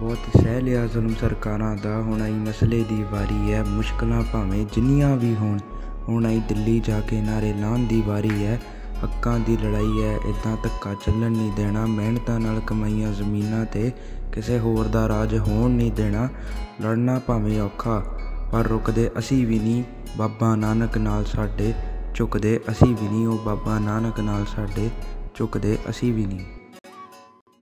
ਬਹੁਤ ਸਹਿ ਲਿਆ ਜ਼ੁਲਮ ਸਰਕਾਰਾਂ ਦਾ। ਹੁਣ ਆਈ ਮਸਲੇ ਦੀ ਵਾਰੀ ਹੈ ਮੁਸ਼ਕਲਾਂ ਭਾਵੇਂ ਜਿੰਨੀਆਂ ਵੀ ਹੋਣ, ਹੁਣ ਆਈ ਦਿੱਲੀ ਜਾ ਕੇ ਨਾਰੇ ਲਾਉਣ ਦੀ ਵਾਰੀ ਹੈ ਹੱਕਾਂ ਦੀ ਲੜਾਈ ਹੈ ਇਦਾਂ ਧੱਕਾ ਚੱਲਣ ਨਹੀਂ ਦੇਣਾ। ਮਿਹਨਤਾਂ ਨਾਲ ਕਮਾਈਆਂ ਜ਼ਮੀਨਾਂ ਤੇ ਕਿਸੇ ਹੋਰ ਦਾ ਰਾਜ ਹੋਣ ਨਹੀਂ ਦੇਣਾ। ਲੜਨਾ ਭਾਵੇਂ ਔਖਾ, ਪਰ ਰੁਕਦੇ ਅਸੀਂ ਵੀ ਨਹੀਂ। ਬਾਬਾ ਨਾਨਕ ਨਾਲ ਸਾਡੇ ਝੁਕਦੇ ਅਸੀਂ ਵੀ ਨਹੀਂ। ਉਹ ਬਾਬਾ ਨਾਨਕ ਨਾਲ ਸਾਡੇ ਝੁਕਦੇ ਅਸੀਂ ਵੀ ਨਹੀਂ।